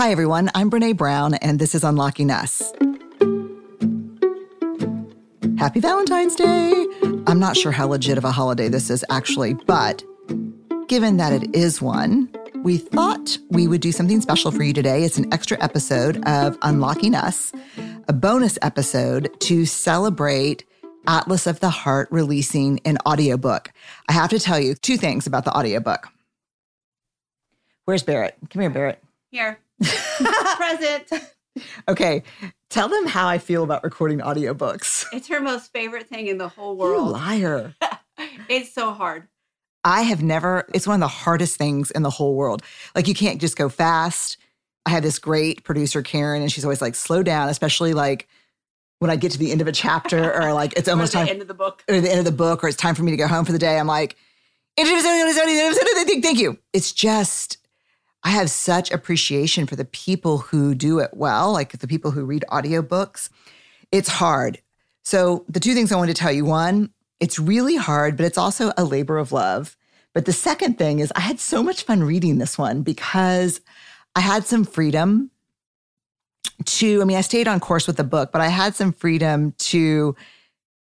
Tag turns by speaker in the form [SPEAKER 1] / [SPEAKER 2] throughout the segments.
[SPEAKER 1] Hi, everyone. I'm Brene Brown, and this is Unlocking Us. Happy Valentine's Day! I'm not sure how legit of a holiday this is actually, but given that it is one, we thought we would do something special for you today. It's an extra episode of Unlocking Us, a bonus episode to celebrate Atlas of the Heart releasing an audiobook. I have to tell you two things about the audiobook. Where's Barrett? Come here, Barrett.
[SPEAKER 2] Here. Present.
[SPEAKER 1] Okay, tell them how I feel about recording audiobooks.
[SPEAKER 2] It's her most favorite thing in the whole
[SPEAKER 1] You
[SPEAKER 2] world.
[SPEAKER 1] liar.
[SPEAKER 2] it's so hard.
[SPEAKER 1] I have never, it's one of the hardest things in the whole world. Like, you can't just go fast. I had this great producer, Karen, and she's always like, slow down, especially like when I get to the end of a chapter or like it's almost
[SPEAKER 2] Or the
[SPEAKER 1] time
[SPEAKER 2] end of the book.
[SPEAKER 1] or the end of the book or it's time for me to go home for the day. I'm like, thank you. It's just, I have such appreciation for the people who do it well, like the people who read audiobooks. It's hard. So, the two things I wanted to tell you one, it's really hard, but it's also a labor of love. But the second thing is, I had so much fun reading this one because I had some freedom to, I mean, I stayed on course with the book, but I had some freedom to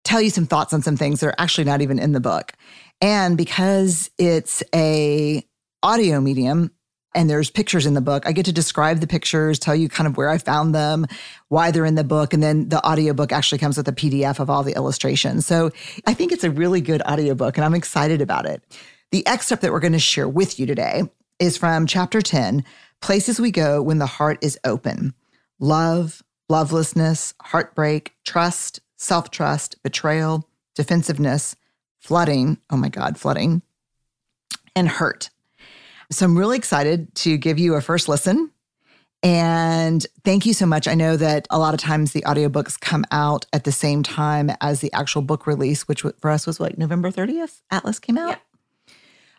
[SPEAKER 1] tell you some thoughts on some things that are actually not even in the book. And because it's a audio medium and there's pictures in the book, I get to describe the pictures, tell you kind of where I found them, why they're in the book, and then the audiobook actually comes with a PDF of all the illustrations. So I think it's a really good audiobook and I'm excited about it. The excerpt that we're going to share with you today is from chapter 10, Places We Go When the Heart is Open. Love, lovelessness, heartbreak, trust, self trust, betrayal, defensiveness, flooding. Oh my God, flooding, and hurt. So I'm really excited to give you a first listen. And thank you so much. I know that a lot of times the audiobooks come out at the same time as the actual book release, which for us was like November 30th. Atlas came out.
[SPEAKER 2] Yeah.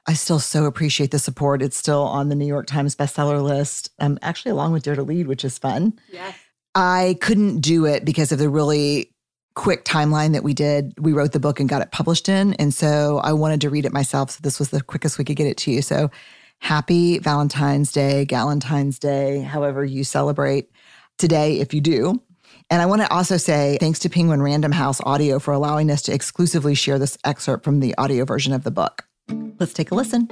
[SPEAKER 1] I still so appreciate the support. It's still on the New York Times bestseller list. Um, actually, along with Dare to Lead, which is fun.
[SPEAKER 2] Yes.
[SPEAKER 1] I couldn't do it because of the really quick timeline that we did. We wrote the book and got it published in. And so I wanted to read it myself. So this was the quickest we could get it to you. So happy Valentine's Day, Galentine's Day, however you celebrate today, if you do. And I want to also say thanks to Penguin Random House Audio for allowing us to exclusively share this excerpt from the audio version of the book. Let's take a listen.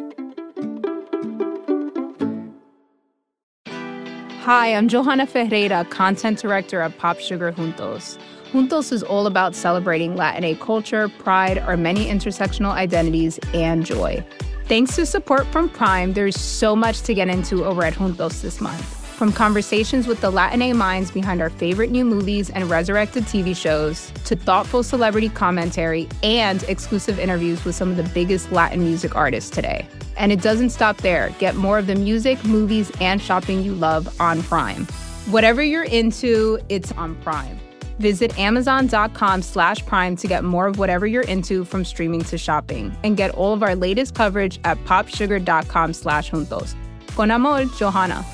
[SPEAKER 3] Hi, I'm Johanna Ferreira, content director at Pop Sugar Juntos. Juntos is all about celebrating Latin culture, pride, our many intersectional identities, and joy. Thanks to support from Prime, there's so much to get into over at Juntos this month. From conversations with the Latin minds behind our favorite new movies and resurrected TV shows, to thoughtful celebrity commentary and exclusive interviews with some of the biggest Latin music artists today. And it doesn't stop there. Get more of the music, movies, and shopping you love on Prime. Whatever you're into, it's on Prime. Visit amazon.com slash prime to get more of whatever you're into from streaming to shopping. And get all of our latest coverage at popsugar.com slash juntos. Con amor, Johanna.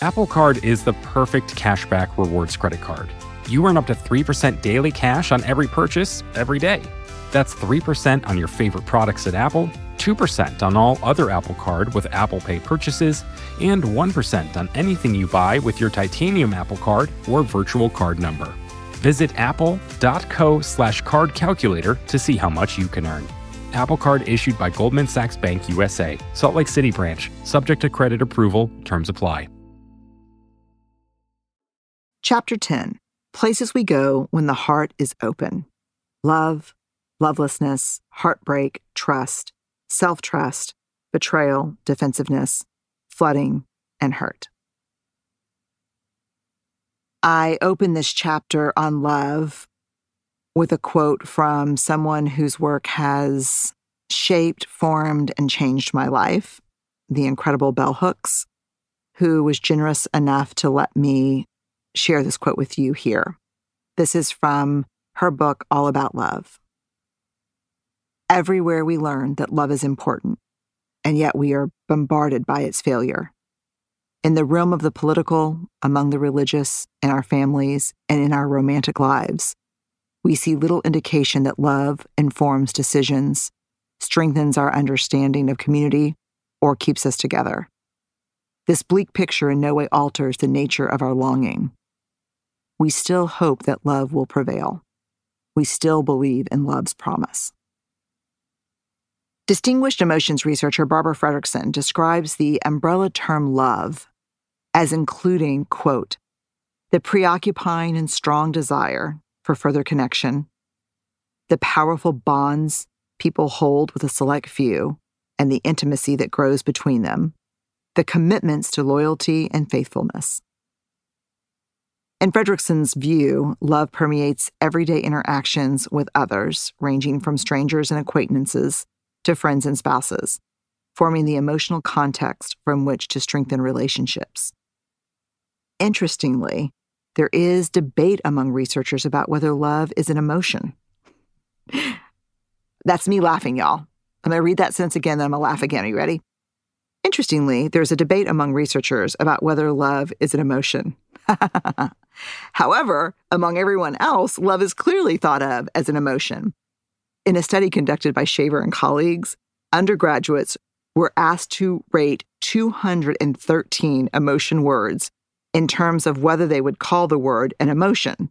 [SPEAKER 4] Apple Card is the perfect cashback rewards credit card. You earn up to 3% daily cash on every purchase every day. That's 3% on your favorite products at Apple, 2% on all other Apple Card with Apple Pay purchases, and 1% on anything you buy with your titanium Apple Card or virtual card number. Visit apple.co slash card calculator to see how much you can earn. Apple Card issued by Goldman Sachs Bank USA, Salt Lake City branch, subject to credit approval, terms apply.
[SPEAKER 1] Chapter 10 Places We Go When the Heart is Open Love, Lovelessness, Heartbreak, Trust, Self Trust, Betrayal, Defensiveness, Flooding, and Hurt. I open this chapter on love with a quote from someone whose work has shaped, formed, and changed my life, the incredible Bell Hooks, who was generous enough to let me share this quote with you here. This is from her book, All About Love. Everywhere we learn that love is important, and yet we are bombarded by its failure. In the realm of the political, among the religious, in our families, and in our romantic lives, we see little indication that love informs decisions, strengthens our understanding of community, or keeps us together. this bleak picture in no way alters the nature of our longing. We still hope that love will prevail. We still believe in love's promise. Distinguished emotions researcher Barbara Fredrickson describes the umbrella term love as including, quote, the preoccupying and strong desire for further connection, the powerful bonds people hold with a select few, and the intimacy that grows between them, the commitments to loyalty and faithfulness. In Fredrickson's view, love permeates everyday interactions with others, ranging from strangers and acquaintances to friends and spouses, forming the emotional context from which to strengthen relationships. Interestingly, there is debate among researchers about whether love is an emotion. That's me laughing, y'all. I'm going to read that sentence again, then I'm going to laugh again. Are you ready? Interestingly, there's a debate among researchers about whether love is an emotion. However, among everyone else, love is clearly thought of as an emotion. In a study conducted by Shaver and colleagues, undergraduates were asked to rate 213 emotion words in terms of whether they would call the word an emotion.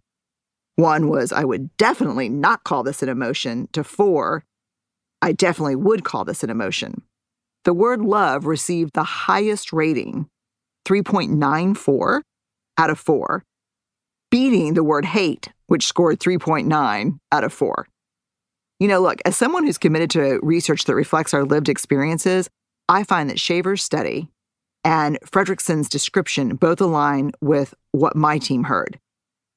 [SPEAKER 1] One was, I would definitely not call this an emotion, to four, I definitely would call this an emotion. The word love received the highest rating, 3.94 out of 4, beating the word hate, which scored 3.9 out of 4. You know, look, as someone who's committed to research that reflects our lived experiences, I find that Shaver's study and Fredrickson's description both align with what my team heard.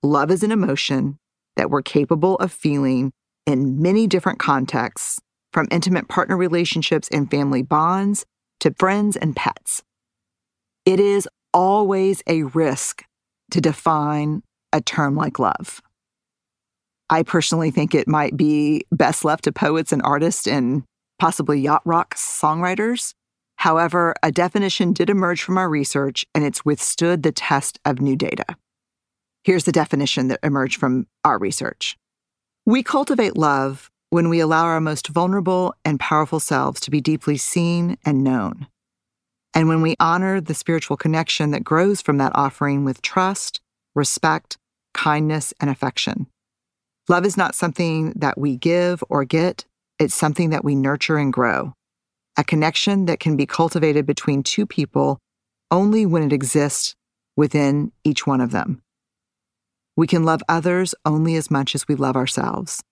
[SPEAKER 1] Love is an emotion that we're capable of feeling in many different contexts, from intimate partner relationships and family bonds to friends and pets. It is always a risk to define a term like love. I personally think it might be best left to poets and artists and possibly yacht rock songwriters. However, a definition did emerge from our research and it's withstood the test of new data. Here's the definition that emerged from our research We cultivate love when we allow our most vulnerable and powerful selves to be deeply seen and known. And when we honor the spiritual connection that grows from that offering with trust, respect, kindness, and affection. Love is not something that we give or get, it's something that we nurture and grow. A connection that can be cultivated between two people only when it exists within each one of them. We can love others only as much as we love ourselves.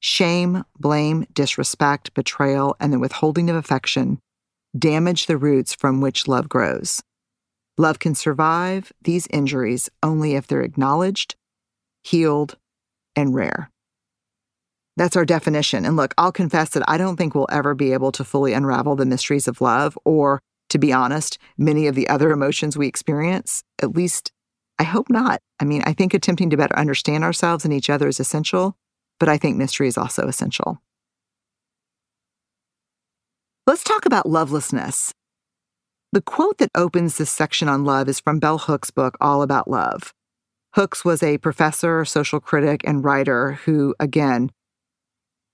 [SPEAKER 1] Shame, blame, disrespect, betrayal, and the withholding of affection damage the roots from which love grows. Love can survive these injuries only if they're acknowledged, healed, and rare. That's our definition. And look, I'll confess that I don't think we'll ever be able to fully unravel the mysteries of love or, to be honest, many of the other emotions we experience. At least, I hope not. I mean, I think attempting to better understand ourselves and each other is essential, but I think mystery is also essential. Let's talk about lovelessness. The quote that opens this section on love is from Bell Hooks' book, All About Love. Hooks was a professor, social critic, and writer who, again,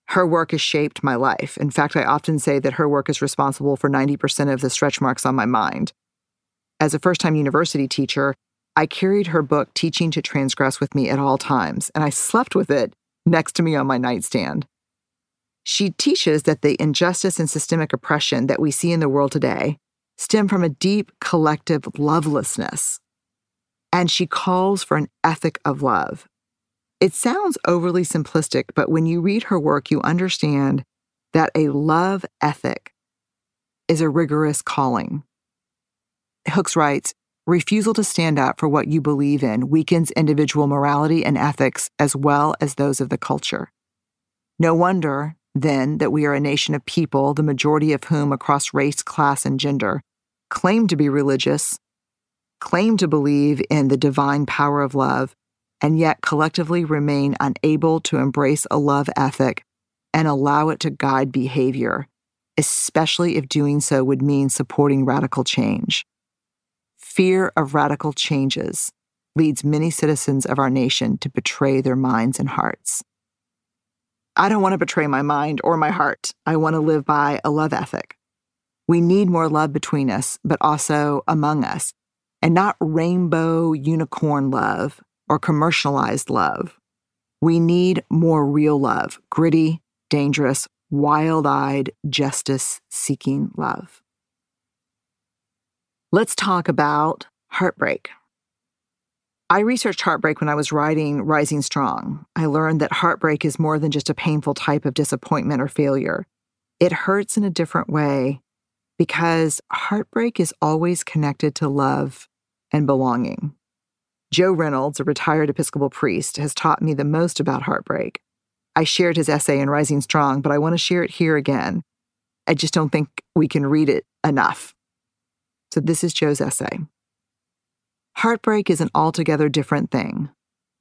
[SPEAKER 1] her work has shaped my life. In fact, I often say that her work is responsible for 90% of the stretch marks on my mind. As a first time university teacher, I carried her book, Teaching to Transgress, with me at all times, and I slept with it next to me on my nightstand. She teaches that the injustice and systemic oppression that we see in the world today stem from a deep collective lovelessness. And she calls for an ethic of love. It sounds overly simplistic, but when you read her work, you understand that a love ethic is a rigorous calling. Hooks writes refusal to stand up for what you believe in weakens individual morality and ethics as well as those of the culture. No wonder, then, that we are a nation of people, the majority of whom, across race, class, and gender, claim to be religious, claim to believe in the divine power of love, and yet collectively remain unable to embrace a love ethic and allow it to guide behavior, especially if doing so would mean supporting radical change fear of radical changes leads many citizens of our nation to betray their minds and hearts. I don't want to betray my mind or my heart. I want to live by a love ethic. We need more love between us, but also among us, and not rainbow unicorn love or commercialized love. We need more real love, gritty, dangerous, wild eyed, justice seeking love. Let's talk about heartbreak. I researched heartbreak when I was writing Rising Strong. I learned that heartbreak is more than just a painful type of disappointment or failure. It hurts in a different way because heartbreak is always connected to love and belonging. Joe Reynolds, a retired Episcopal priest, has taught me the most about heartbreak. I shared his essay in Rising Strong, but I want to share it here again. I just don't think we can read it enough. So, this is Joe's essay. Heartbreak is an altogether different thing.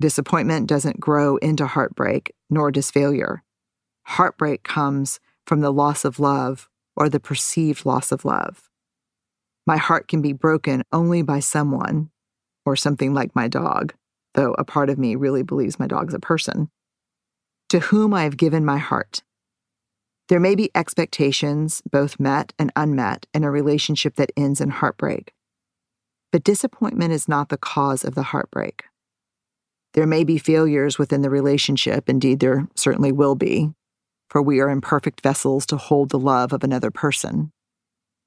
[SPEAKER 1] Disappointment doesn't grow into heartbreak, nor does failure. Heartbreak comes from the loss of love or the perceived loss of love. My heart can be broken only by someone, or something like my dog, though a part of me really believes my dog's a person, to whom I have given my heart. There may be expectations, both met and unmet, in a relationship that ends in heartbreak. But disappointment is not the cause of the heartbreak. There may be failures within the relationship, indeed, there certainly will be, for we are imperfect vessels to hold the love of another person.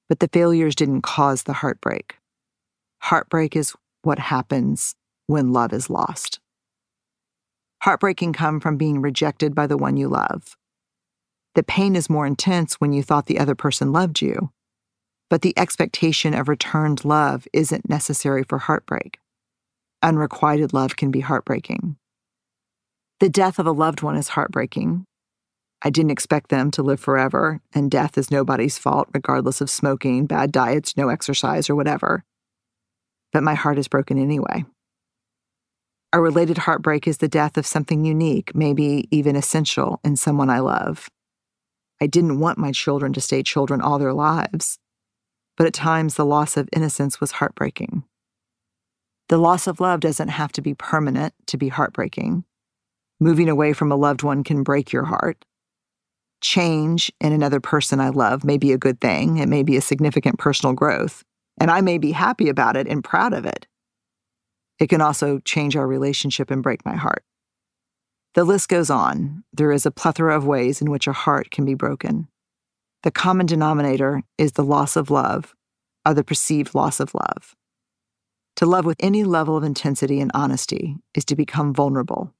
[SPEAKER 1] But the failures didn't cause the heartbreak. Heartbreak is what happens when love is lost. Heartbreak can come from being rejected by the one you love. The pain is more intense when you thought the other person loved you, but the expectation of returned love isn't necessary for heartbreak. Unrequited love can be heartbreaking. The death of a loved one is heartbreaking. I didn't expect them to live forever, and death is nobody's fault, regardless of smoking, bad diets, no exercise, or whatever. But my heart is broken anyway. A related heartbreak is the death of something unique, maybe even essential, in someone I love. I didn't want my children to stay children all their lives but at times the loss of innocence was heartbreaking. The loss of love doesn't have to be permanent to be heartbreaking. Moving away from a loved one can break your heart. Change in another person I love may be a good thing. It may be a significant personal growth, and I may be happy about it and proud of it. It can also change our relationship and break my heart. The list goes on. There is a plethora of ways in which a heart can be broken. The common denominator is the loss of love, or the perceived loss of love. To love with any level of intensity and honesty is to become vulnerable.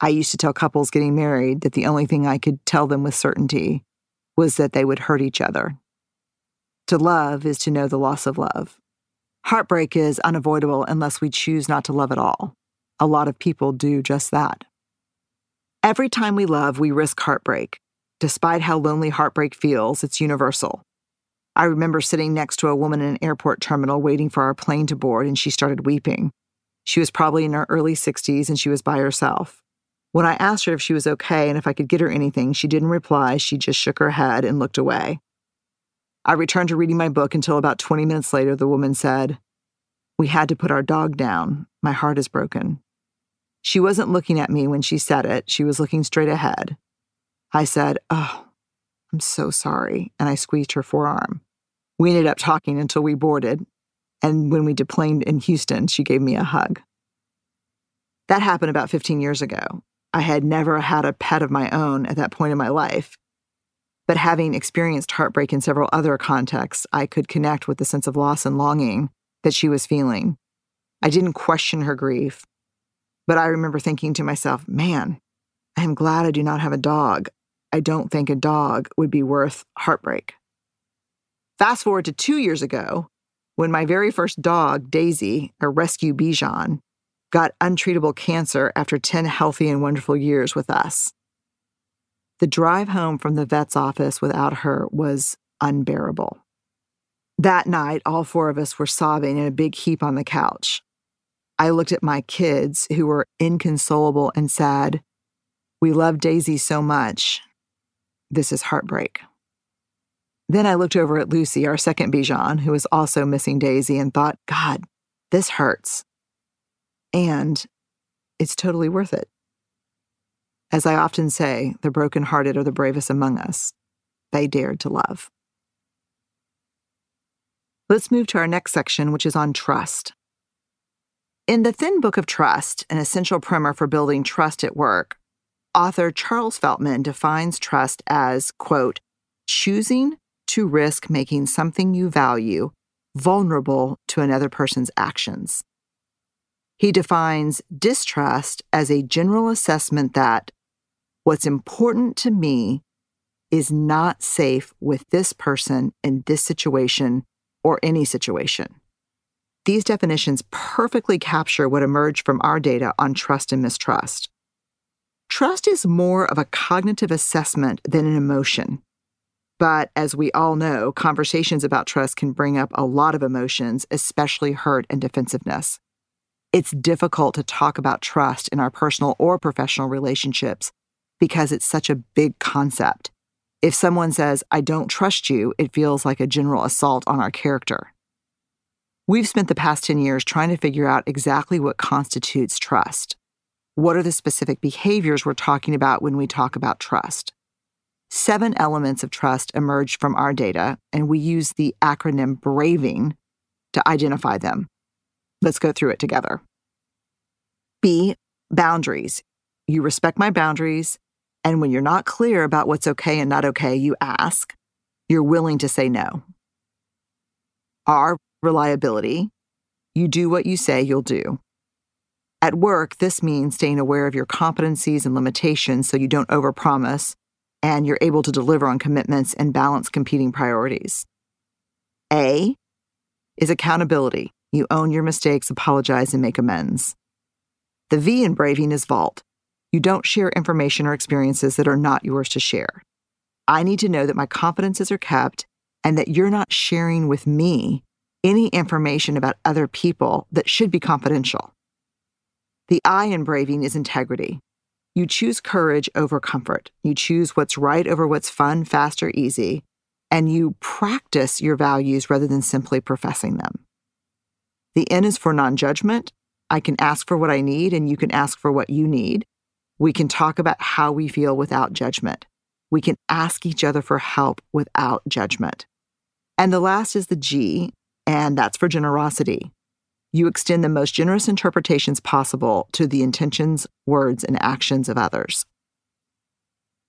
[SPEAKER 1] I used to tell couples getting married that the only thing I could tell them with certainty was that they would hurt each other. To love is to know the loss of love. Heartbreak is unavoidable unless we choose not to love at all. A lot of people do just that. Every time we love, we risk heartbreak, Despite how lonely heartbreak feels, it's universal. I remember sitting next to a woman in an airport terminal waiting for our plane to board, and she started weeping. She was probably in her early 60s and she was by herself. When I asked her if she was okay and if I could get her anything, she didn't reply. She just shook her head and looked away. I returned to reading my book until about 20 minutes later, the woman said, We had to put our dog down. My heart is broken. She wasn't looking at me when she said it, she was looking straight ahead. I said, Oh, I'm so sorry. And I squeezed her forearm. We ended up talking until we boarded. And when we deplaned in Houston, she gave me a hug. That happened about 15 years ago. I had never had a pet of my own at that point in my life. But having experienced heartbreak in several other contexts, I could connect with the sense of loss and longing that she was feeling. I didn't question her grief, but I remember thinking to myself, man, I am glad I do not have a dog. I don't think a dog would be worth heartbreak. Fast forward to two years ago, when my very first dog, Daisy, a rescue Bichon, got untreatable cancer after 10 healthy and wonderful years with us. The drive home from the vet's office without her was unbearable. That night, all four of us were sobbing in a big heap on the couch. I looked at my kids, who were inconsolable, and said, We love Daisy so much, this is heartbreak. Then I looked over at Lucy, our second Bichon, who was also missing Daisy, and thought, God, this hurts. And it's totally worth it. As I often say, the brokenhearted are the bravest among us. They dared to love. Let's move to our next section, which is on trust. In The Thin Book of Trust, an essential primer for building trust at work, author Charles Feltman defines trust as, quote, choosing to risk making something you value vulnerable to another person's actions. He defines distrust as a general assessment that what's important to me is not safe with this person in this situation or any situation. These definitions perfectly capture what emerged from our data on trust and mistrust. Trust is more of a cognitive assessment than an emotion. But as we all know, conversations about trust can bring up a lot of emotions, especially hurt and defensiveness. It's difficult to talk about trust in our personal or professional relationships because it's such a big concept. If someone says, I don't trust you, it feels like a general assault on our character. We've spent the past 10 years trying to figure out exactly what constitutes trust. What are the specific behaviors we're talking about when we talk about trust? Seven elements of trust emerged from our data, and we use the acronym BRAVING to identify them. Let's go through it together. B, boundaries. You respect my boundaries, and when you're not clear about what's okay and not okay, you ask. You're willing to say no. R, reliability. You do what you say you'll do. At work, this means staying aware of your competencies and limitations so you don't overpromise and you're able to deliver on commitments and balance competing priorities. A is accountability. You own your mistakes, apologize, and make amends. The V in braving is vault. You don't share information or experiences that are not yours to share. I need to know that my confidences are kept and that you're not sharing with me any information about other people that should be confidential. The I in braving is integrity. You choose courage over comfort. You choose what's right over what's fun, fast, or easy. And you practice your values rather than simply professing them. The N is for non judgment. I can ask for what I need, and you can ask for what you need. We can talk about how we feel without judgment. We can ask each other for help without judgment. And the last is the G, and that's for generosity. You extend the most generous interpretations possible to the intentions, words, and actions of others.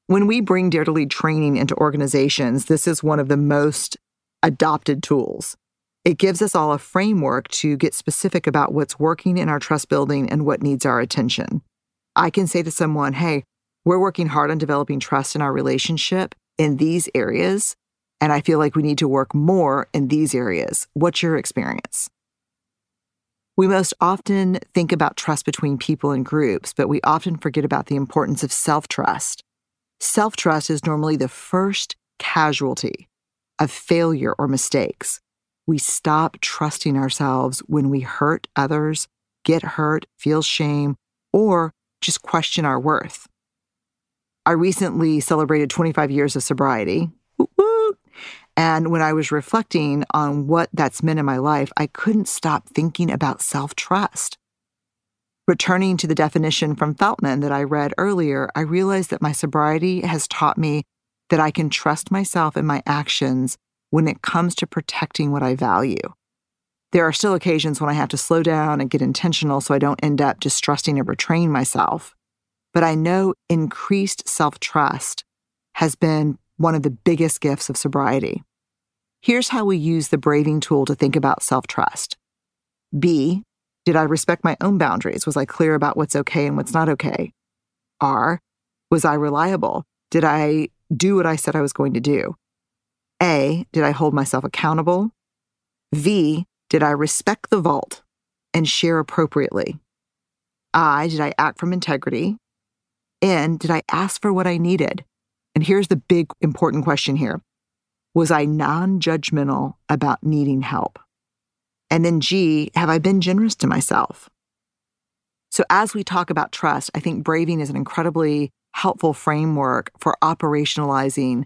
[SPEAKER 1] When we bring Dare to Lead training into organizations, this is one of the most adopted tools. It gives us all a framework to get specific about what's working in our trust building and what needs our attention. I can say to someone, hey, we're working hard on developing trust in our relationship in these areas, and I feel like we need to work more in these areas. What's your experience? We most often think about trust between people and groups, but we often forget about the importance of self trust. Self trust is normally the first casualty of failure or mistakes. We stop trusting ourselves when we hurt others, get hurt, feel shame, or just question our worth. I recently celebrated 25 years of sobriety. And when I was reflecting on what that's meant in my life, I couldn't stop thinking about self trust. Returning to the definition from Feltman that I read earlier, I realized that my sobriety has taught me that I can trust myself and my actions when it comes to protecting what I value. There are still occasions when I have to slow down and get intentional so I don't end up distrusting or betraying myself. But I know increased self trust has been one of the biggest gifts of sobriety. Here's how we use the braving tool to think about self trust. B, did I respect my own boundaries? Was I clear about what's okay and what's not okay? R, was I reliable? Did I do what I said I was going to do? A, did I hold myself accountable? V, did I respect the vault and share appropriately? I, did I act from integrity? N, did I ask for what I needed? And here's the big important question here was I non judgmental about needing help? And then G, have I been generous to myself? So, as we talk about trust, I think braving is an incredibly helpful framework for operationalizing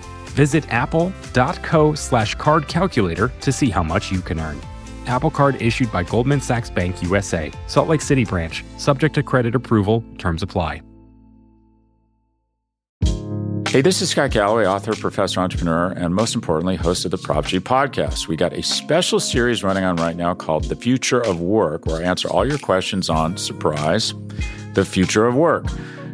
[SPEAKER 4] Visit apple.co slash card calculator to see how much you can earn. Apple Card issued by Goldman Sachs Bank USA, Salt Lake City branch, subject to credit approval, terms apply.
[SPEAKER 5] Hey, this is Scott Galloway, author, professor, entrepreneur, and most importantly, host of the Prop G podcast. We got a special series running on right now called The Future of Work, where I answer all your questions on surprise, the future of work.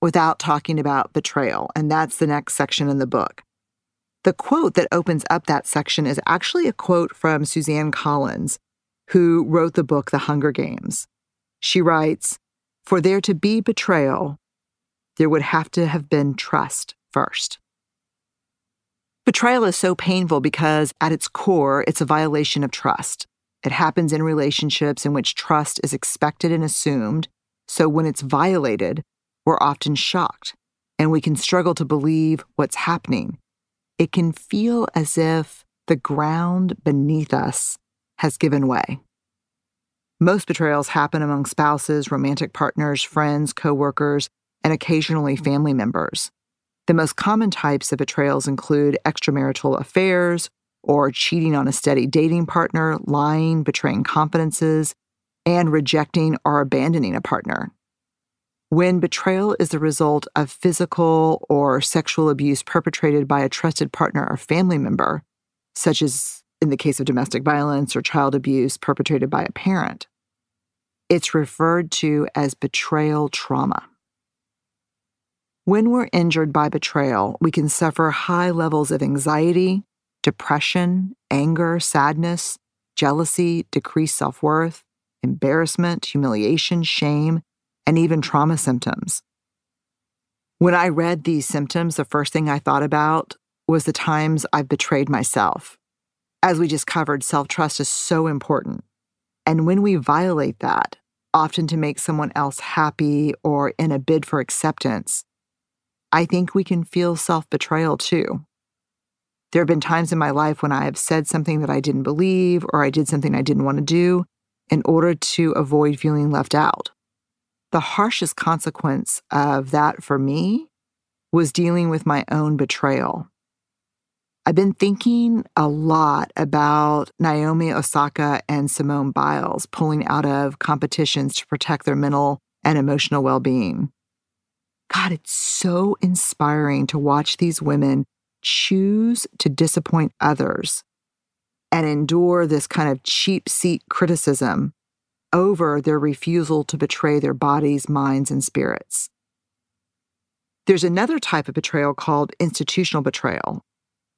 [SPEAKER 1] without talking about betrayal, and that's the next section in the book. The quote that opens up that section is actually a quote from Suzanne Collins, who wrote the book The Hunger Games. She writes, For there to be betrayal, there would have to have been trust first. Betrayal is so painful because, at its core, it's a violation of trust. It happens in relationships in which trust is expected and assumed, so when it's violated, we're often shocked and we can struggle to believe what's happening. It can feel as if the ground beneath us has given way. Most betrayals happen among spouses, romantic partners, friends, coworkers, and occasionally family members. The most common types of betrayals include extramarital affairs or cheating on a steady dating partner, lying, betraying confidences, and rejecting or abandoning a partner. When betrayal is the result of physical or sexual abuse perpetrated by a trusted partner or family member, such as in the case of domestic violence or child abuse perpetrated by a parent, it's referred to as betrayal trauma. When we're injured by betrayal, we can suffer high levels of anxiety, depression, anger, sadness, jealousy, decreased self worth, embarrassment, humiliation, shame, and even trauma symptoms. When I read these symptoms, the first thing I thought about was the times I've betrayed myself. As we just covered, self trust is so important. And when we violate that, often to make someone else happy or in a bid for acceptance, I think we can feel self betrayal too. There have been times in my life when I have said something that I didn't believe or I did something I didn't want to do in order to avoid feeling left out the harshest consequence of that for me was dealing with my own betrayal. I've been thinking a lot about Naomi Osaka and Simone Biles pulling out of competitions to protect their mental and emotional well being. God, it's so inspiring to watch these women choose to disappoint others and endure this kind of cheap seat criticism over their refusal to betray their bodies, minds, and spirits. There's another type of betrayal called institutional betrayal.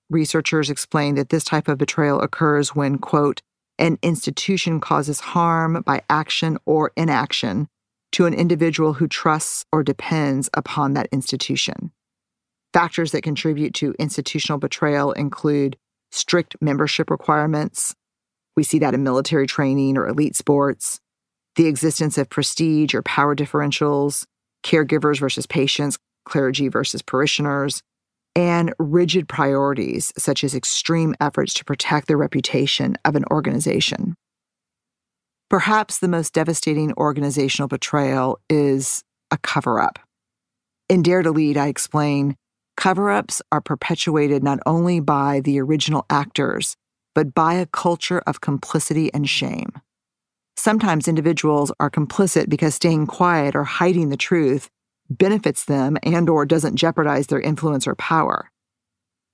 [SPEAKER 1] Researchers explain that this type of betrayal occurs when, quote, an institution causes harm by action or inaction to an individual who trusts or depends upon that institution. Factors that contribute to institutional betrayal include strict membership requirements, we see that in military training or elite sports, the existence of prestige or power differentials, caregivers versus patients, clergy versus parishioners, and rigid priorities such as extreme efforts to protect the reputation of an organization. Perhaps the most devastating organizational betrayal is a cover up. In Dare to Lead, I explain cover ups are perpetuated not only by the original actors, but by a culture of complicity and shame. Sometimes individuals are complicit because staying quiet or hiding the truth benefits them and or doesn't jeopardize their influence or power.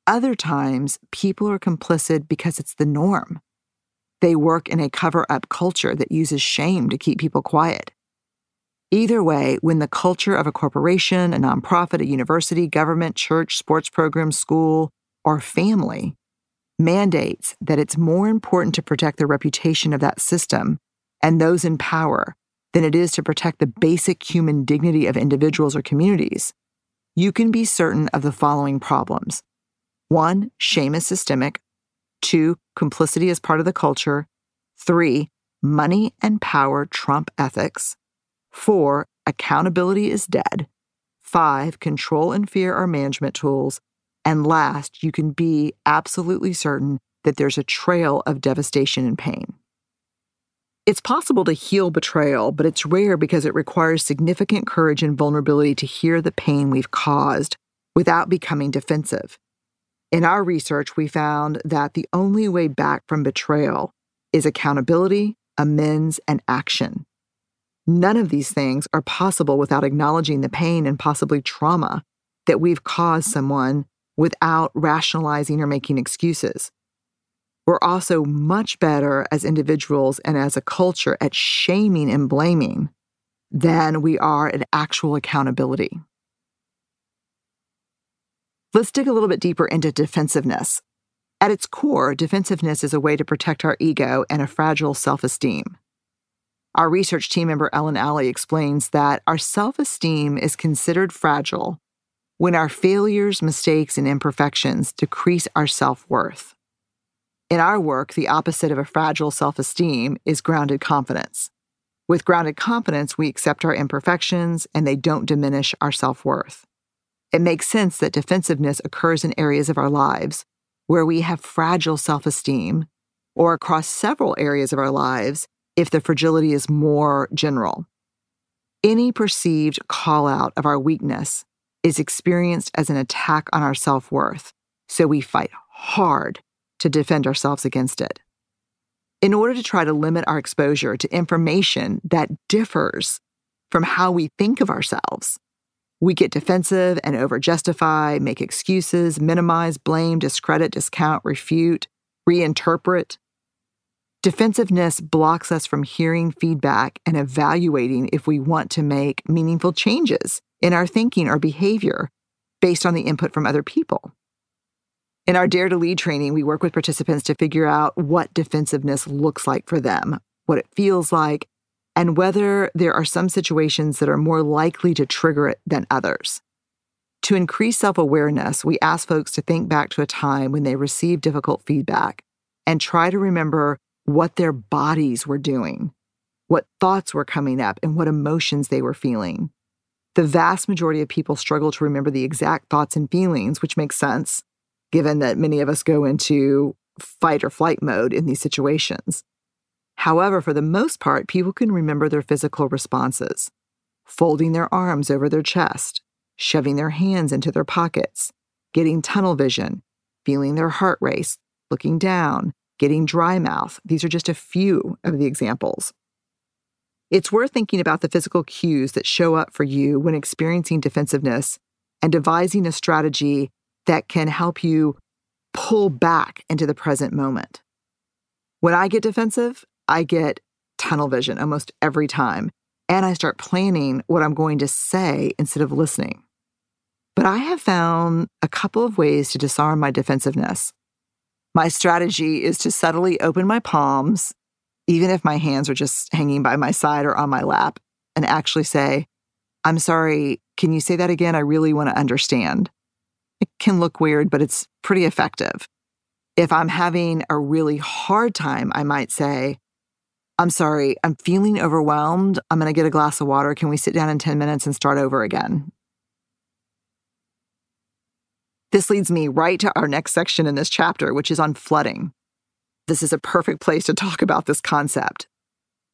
[SPEAKER 1] Other times, people are complicit because it's the norm. They work in a cover up culture that uses shame to keep people quiet. Either way, when the culture of a corporation, a nonprofit, a university, government, church, sports program, school, or family mandates that it's more important to protect the reputation of that system and those in power than it is to protect the basic human dignity of individuals or communities, you can be certain of the following problems. One, shame is systemic. Two, complicity is part of the culture. Three, money and power trump ethics. Four, accountability is dead. Five, control and fear are management tools. And last, you can be absolutely certain that there's a trail of devastation and pain. It's possible to heal betrayal, but it's rare because it requires significant courage and vulnerability to hear the pain we've caused without becoming defensive. In our research, we found that the only way back from betrayal is accountability, amends, and action. None of these things are possible without acknowledging the pain and possibly trauma that we've caused someone without rationalizing or making excuses. We're also much better as individuals and as a culture at shaming and blaming than we are at actual accountability. Let's dig a little bit deeper into defensiveness. At its core, defensiveness is a way to protect our ego and a fragile self esteem. Our research team member Ellen Alley explains that our self esteem is considered fragile when our failures, mistakes, and imperfections decrease our self worth. In our work, the opposite of a fragile self esteem is grounded confidence. With grounded confidence, we accept our imperfections and they don't diminish our self worth. It makes sense that defensiveness occurs in areas of our lives where we have fragile self esteem, or across several areas of our lives if the fragility is more general. Any perceived call out of our weakness is experienced as an attack on our self worth, so we fight hard to defend ourselves against it. In order to try to limit our exposure to information that differs from how we think of ourselves, we get defensive and overjustify, make excuses, minimize, blame, discredit, discount, refute, reinterpret. Defensiveness blocks us from hearing feedback and evaluating if we want to make meaningful changes in our thinking or behavior based on the input from other people. In our Dare to Lead training, we work with participants to figure out what defensiveness looks like for them, what it feels like, and whether there are some situations that are more likely to trigger it than others. To increase self awareness, we ask folks to think back to a time when they received difficult feedback and try to remember what their bodies were doing, what thoughts were coming up, and what emotions they were feeling. The vast majority of people struggle to remember the exact thoughts and feelings, which makes sense given that many of us go into fight or flight mode in these situations. However, for the most part, people can remember their physical responses folding their arms over their chest, shoving their hands into their pockets, getting tunnel vision, feeling their heart race, looking down, getting dry mouth. These are just a few of the examples. It's worth thinking about the physical cues that show up for you when experiencing defensiveness and devising a strategy that can help you pull back into the present moment. When I get defensive, I get tunnel vision almost every time, and I start planning what I'm going to say instead of listening. But I have found a couple of ways to disarm my defensiveness. My strategy is to subtly open my palms, even if my hands are just hanging by my side or on my lap, and actually say, I'm sorry, can you say that again? I really want to understand. It can look weird, but it's pretty effective. If I'm having a really hard time, I might say, I'm sorry, I'm feeling overwhelmed. I'm going to get a glass of water. Can we sit down in 10 minutes and start over again? This leads me right to our next section in this chapter, which is on flooding. This is a perfect place to talk about this concept.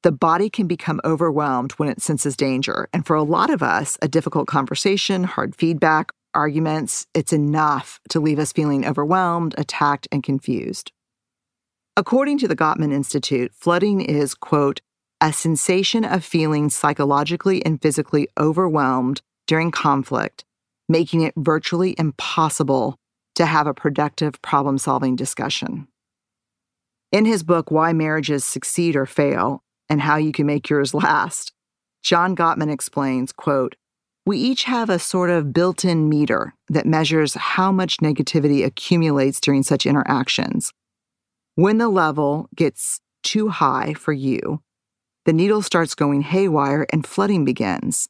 [SPEAKER 1] The body can become overwhelmed when it senses danger. And for a lot of us, a difficult conversation, hard feedback, arguments, it's enough to leave us feeling overwhelmed, attacked, and confused. According to the Gottman Institute, flooding is, quote, a sensation of feeling psychologically and physically overwhelmed during conflict, making it virtually impossible to have a productive problem solving discussion. In his book, Why Marriages Succeed or Fail and How You Can Make Yours Last, John Gottman explains, quote, we each have a sort of built in meter that measures how much negativity accumulates during such interactions. When the level gets too high for you, the needle starts going haywire and flooding begins.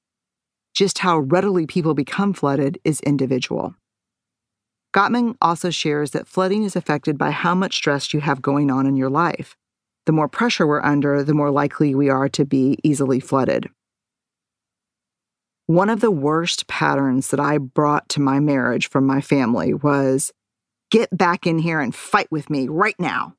[SPEAKER 1] Just how readily people become flooded is individual. Gottman also shares that flooding is affected by how much stress you have going on in your life. The more pressure we're under, the more likely we are to be easily flooded. One of the worst patterns that I brought to my marriage from my family was get back in here and fight with me right now.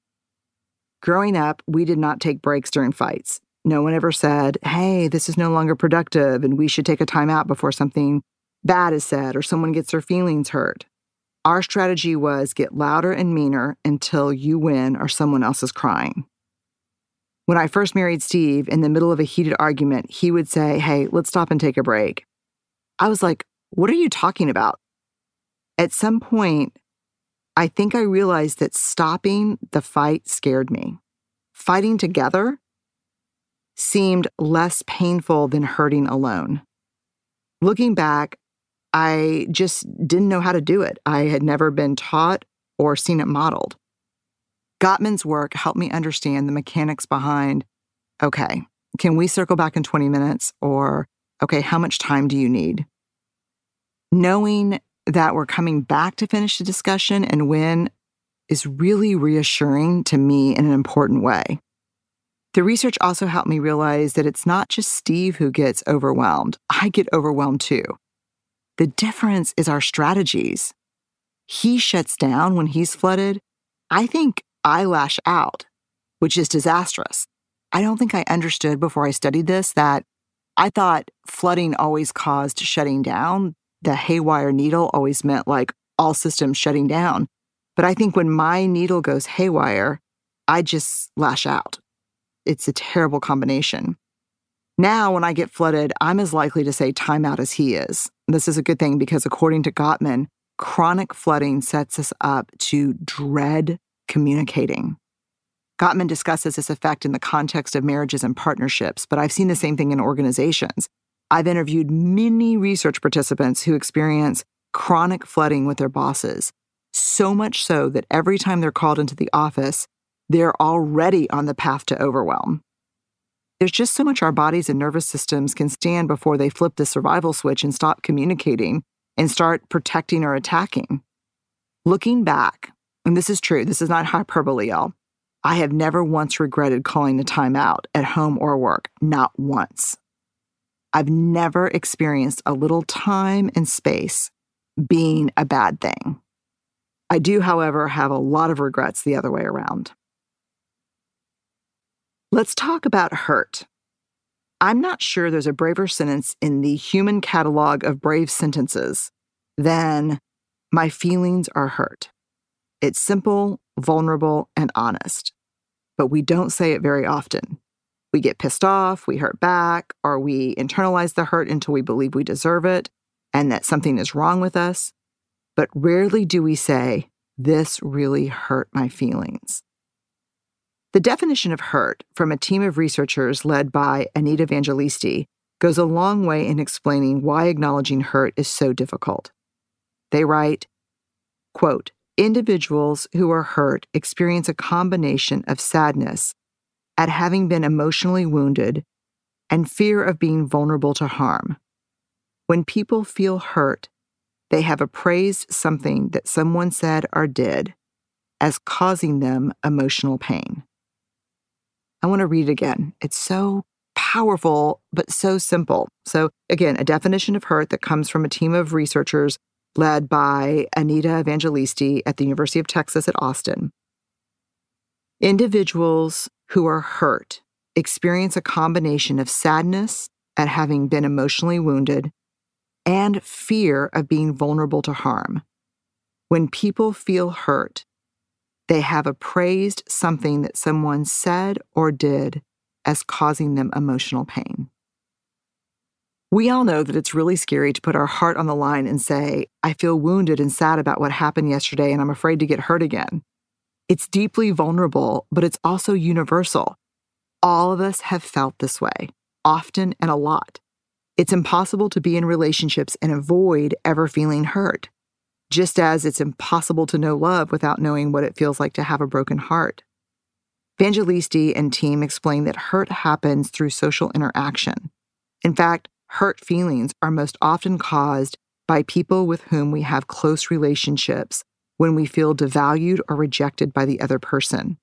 [SPEAKER 1] Growing up, we did not take breaks during fights. No one ever said, hey, this is no longer productive and we should take a time out before something bad is said or someone gets their feelings hurt. Our strategy was get louder and meaner until you win or someone else is crying. When I first married Steve, in the middle of a heated argument, he would say, Hey, let's stop and take a break. I was like, What are you talking about? At some point, I think I realized that stopping the fight scared me. Fighting together seemed less painful than hurting alone. Looking back, I just didn't know how to do it. I had never been taught or seen it modeled. Gottman's work helped me understand the mechanics behind okay, can we circle back in 20 minutes? Or, okay, how much time do you need? Knowing that we're coming back to finish the discussion and when is really reassuring to me in an important way. The research also helped me realize that it's not just Steve who gets overwhelmed, I get overwhelmed too. The difference is our strategies. He shuts down when he's flooded. I think I lash out, which is disastrous. I don't think I understood before I studied this that I thought flooding always caused shutting down. The haywire needle always meant like all systems shutting down. But I think when my needle goes haywire, I just lash out. It's a terrible combination. Now, when I get flooded, I'm as likely to say timeout as he is. This is a good thing because, according to Gottman, chronic flooding sets us up to dread communicating. Gottman discusses this effect in the context of marriages and partnerships, but I've seen the same thing in organizations. I've interviewed many research participants who experience chronic flooding with their bosses, so much so that every time they're called into the office, they're already on the path to overwhelm. There's just so much our bodies and nervous systems can stand before they flip the survival switch and stop communicating and start protecting or attacking. Looking back, and this is true, this is not hyperbole, y'all. I have never once regretted calling a timeout at home or work, not once. I've never experienced a little time and space being a bad thing. I do, however, have a lot of regrets the other way around. Let's talk about hurt. I'm not sure there's a braver sentence in the human catalog of brave sentences than, My feelings are hurt. It's simple, vulnerable, and honest. But we don't say it very often. We get pissed off, we hurt back, or we internalize the hurt until we believe we deserve it and that something is wrong with us. But rarely do we say, This really hurt my feelings. The definition of hurt from a team of researchers led by Anita Vangelisti goes a long way in explaining why acknowledging hurt is so difficult. They write, quote, Individuals who are hurt experience a combination of sadness at having been emotionally wounded and fear of being vulnerable to harm. When people feel hurt, they have appraised something that someone said or did as causing them emotional pain. I want to read it again. It's so powerful, but so simple. So, again, a definition of hurt that comes from a team of researchers led by Anita Vangelisti at the University of Texas at Austin. Individuals who are hurt experience a combination of sadness at having been emotionally wounded and fear of being vulnerable to harm. When people feel hurt, they have appraised something that someone said or did as causing them emotional pain. We all know that it's really scary to put our heart on the line and say, I feel wounded and sad about what happened yesterday and I'm afraid to get hurt again. It's deeply vulnerable, but it's also universal. All of us have felt this way, often and a lot. It's impossible to be in relationships and avoid ever feeling hurt, just as it's impossible to know love without knowing what it feels like to have a broken heart. Vangelisti and team explain that hurt happens through social interaction. In fact, hurt feelings are most often caused by people with whom we have close relationships when we feel devalued or rejected by the other person.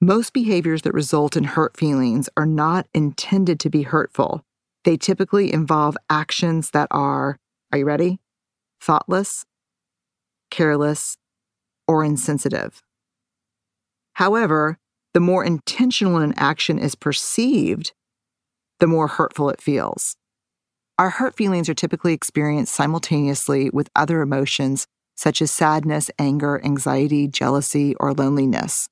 [SPEAKER 1] Most behaviors that result in hurt feelings are not intended to be hurtful. They typically involve actions that are, are you ready? Thoughtless, careless, or insensitive. However, the more intentional an action is perceived, the more hurtful it feels. Our hurt feelings are typically experienced simultaneously with other emotions such as sadness, anger, anxiety, jealousy, or loneliness.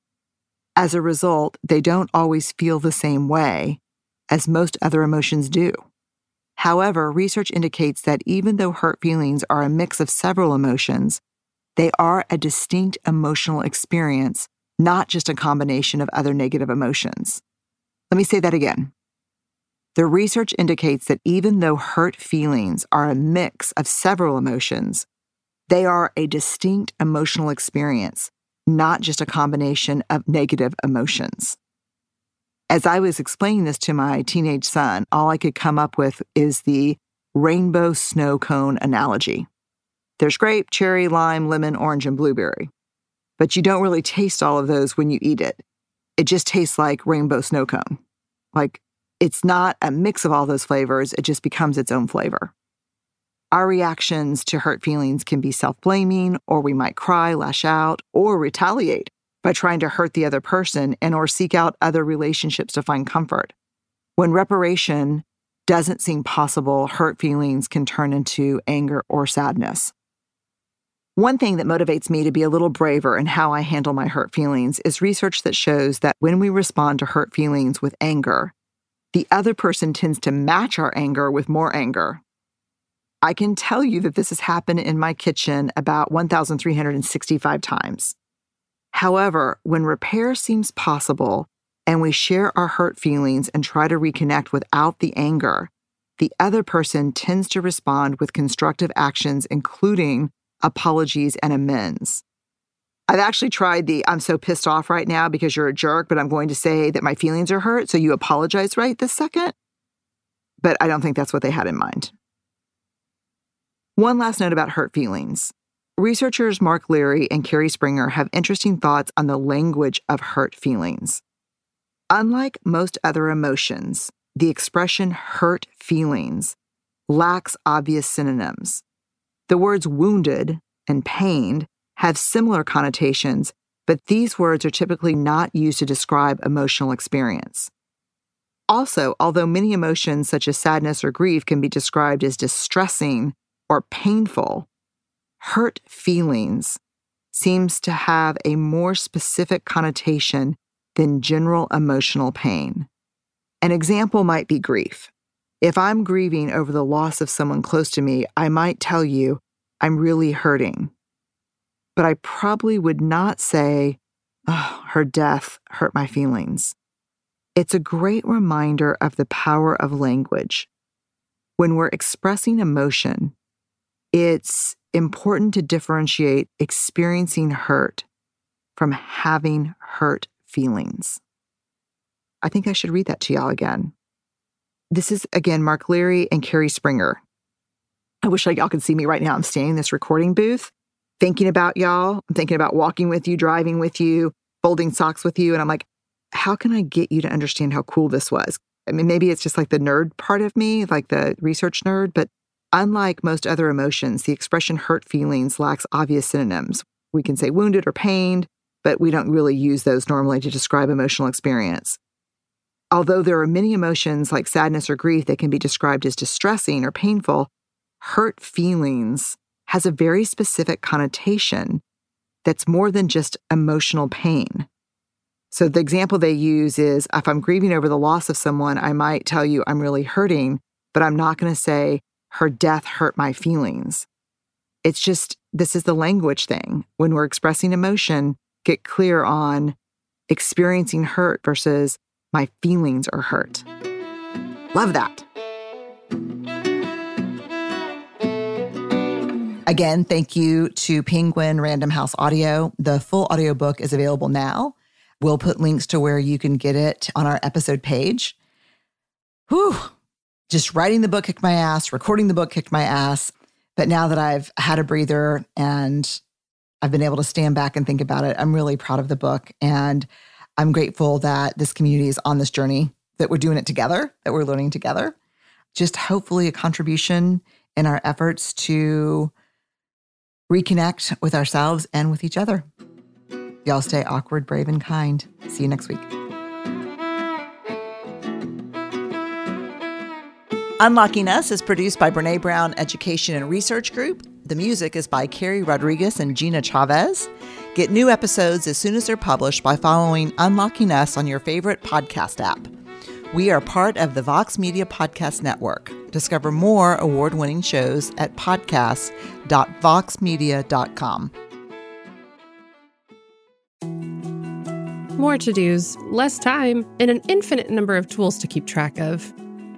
[SPEAKER 1] As a result, they don't always feel the same way as most other emotions do. However, research indicates that even though hurt feelings are a mix of several emotions, they are a distinct emotional experience, not just a combination of other negative emotions. Let me say that again. The research indicates that even though hurt feelings are a mix of several emotions, they are a distinct emotional experience, not just a combination of negative emotions. As I was explaining this to my teenage son, all I could come up with is the rainbow snow cone analogy. There's grape, cherry, lime, lemon, orange, and blueberry. But you don't really taste all of those when you eat it. It just tastes like rainbow snow cone. Like it's not a mix of all those flavors, it just becomes its own flavor. Our reactions to hurt feelings can be self blaming, or we might cry, lash out, or retaliate by trying to hurt the other person and or seek out other relationships to find comfort. When reparation doesn't seem possible, hurt feelings can turn into anger or sadness. One thing that motivates me to be a little braver in how I handle my hurt feelings is research that shows that when we respond to hurt feelings with anger, the other person tends to match our anger with more anger. I can tell you that this has happened in my kitchen about 1,365 times. However, when repair seems possible and we share our hurt feelings and try to reconnect without the anger, the other person tends to respond with constructive actions, including apologies and amends. I've actually tried the I'm so pissed off right now because you're a jerk, but I'm going to say that my feelings are hurt. So you apologize right this second. But I don't think that's what they had in mind. One last note about hurt feelings. Researchers Mark Leary and Carrie Springer have interesting thoughts on the language of hurt feelings. Unlike most other emotions, the expression hurt feelings lacks obvious synonyms. The words wounded and pained have similar connotations, but these words are typically not used to describe emotional experience. Also, although many emotions such as sadness or grief can be described as distressing or painful, hurt feelings seems to have a more specific connotation than general emotional pain. An example might be grief. If I'm grieving over the loss of someone close to me, I might tell you, I'm really hurting but I probably would not say, oh, her death hurt my feelings. It's a great reminder of the power of language. When we're expressing emotion, it's important to differentiate experiencing hurt from having hurt feelings. I think I should read that to y'all again. This is again Mark Leary and Carrie Springer. I wish y'all could see me right now. I'm standing in this recording booth thinking about y'all. I'm thinking about walking with you, driving with you, folding socks with you. And I'm like, how can I get you to understand how cool this was? I mean, maybe it's just like the nerd part of me, like the research nerd, but unlike most other emotions, the expression hurt feelings lacks obvious synonyms. We can say wounded or pained, but we don't really use those normally to describe emotional experience. Although there are many emotions like sadness or grief that can be described as distressing or painful, hurt feelings has a very specific connotation that's more than just emotional pain. So, the example they use is if I'm grieving over the loss of someone, I might tell you I'm really hurting, but I'm not going to say her death hurt my feelings. It's just this is the language thing. When we're expressing emotion, get clear on experiencing hurt versus my feelings are hurt. Love that. Again, thank you to Penguin Random House Audio. The full audiobook is available now. We'll put links to where you can get it on our episode page. Whew. Just writing the book kicked my ass, recording the book kicked my ass. But now that I've had a breather and I've been able to stand back and think about it, I'm really proud of the book. And I'm grateful that this community is on this journey, that we're doing it together, that we're learning together. Just hopefully a contribution in our efforts to reconnect with ourselves and with each other. Y'all stay awkward, brave, and kind. See you next week. Unlocking Us is produced by Brené Brown Education and Research Group. The music is by Carrie Rodriguez and Gina Chavez. Get new episodes as soon as they're published by following Unlocking Us on your favorite podcast app. We are part of the Vox Media Podcast Network. Discover more award winning shows at podcast.voxmedia.com.
[SPEAKER 6] More to dos, less time, and an infinite number of tools to keep track of.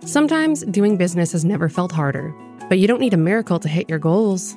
[SPEAKER 6] Sometimes doing business has never felt harder, but you don't need a miracle to hit your goals.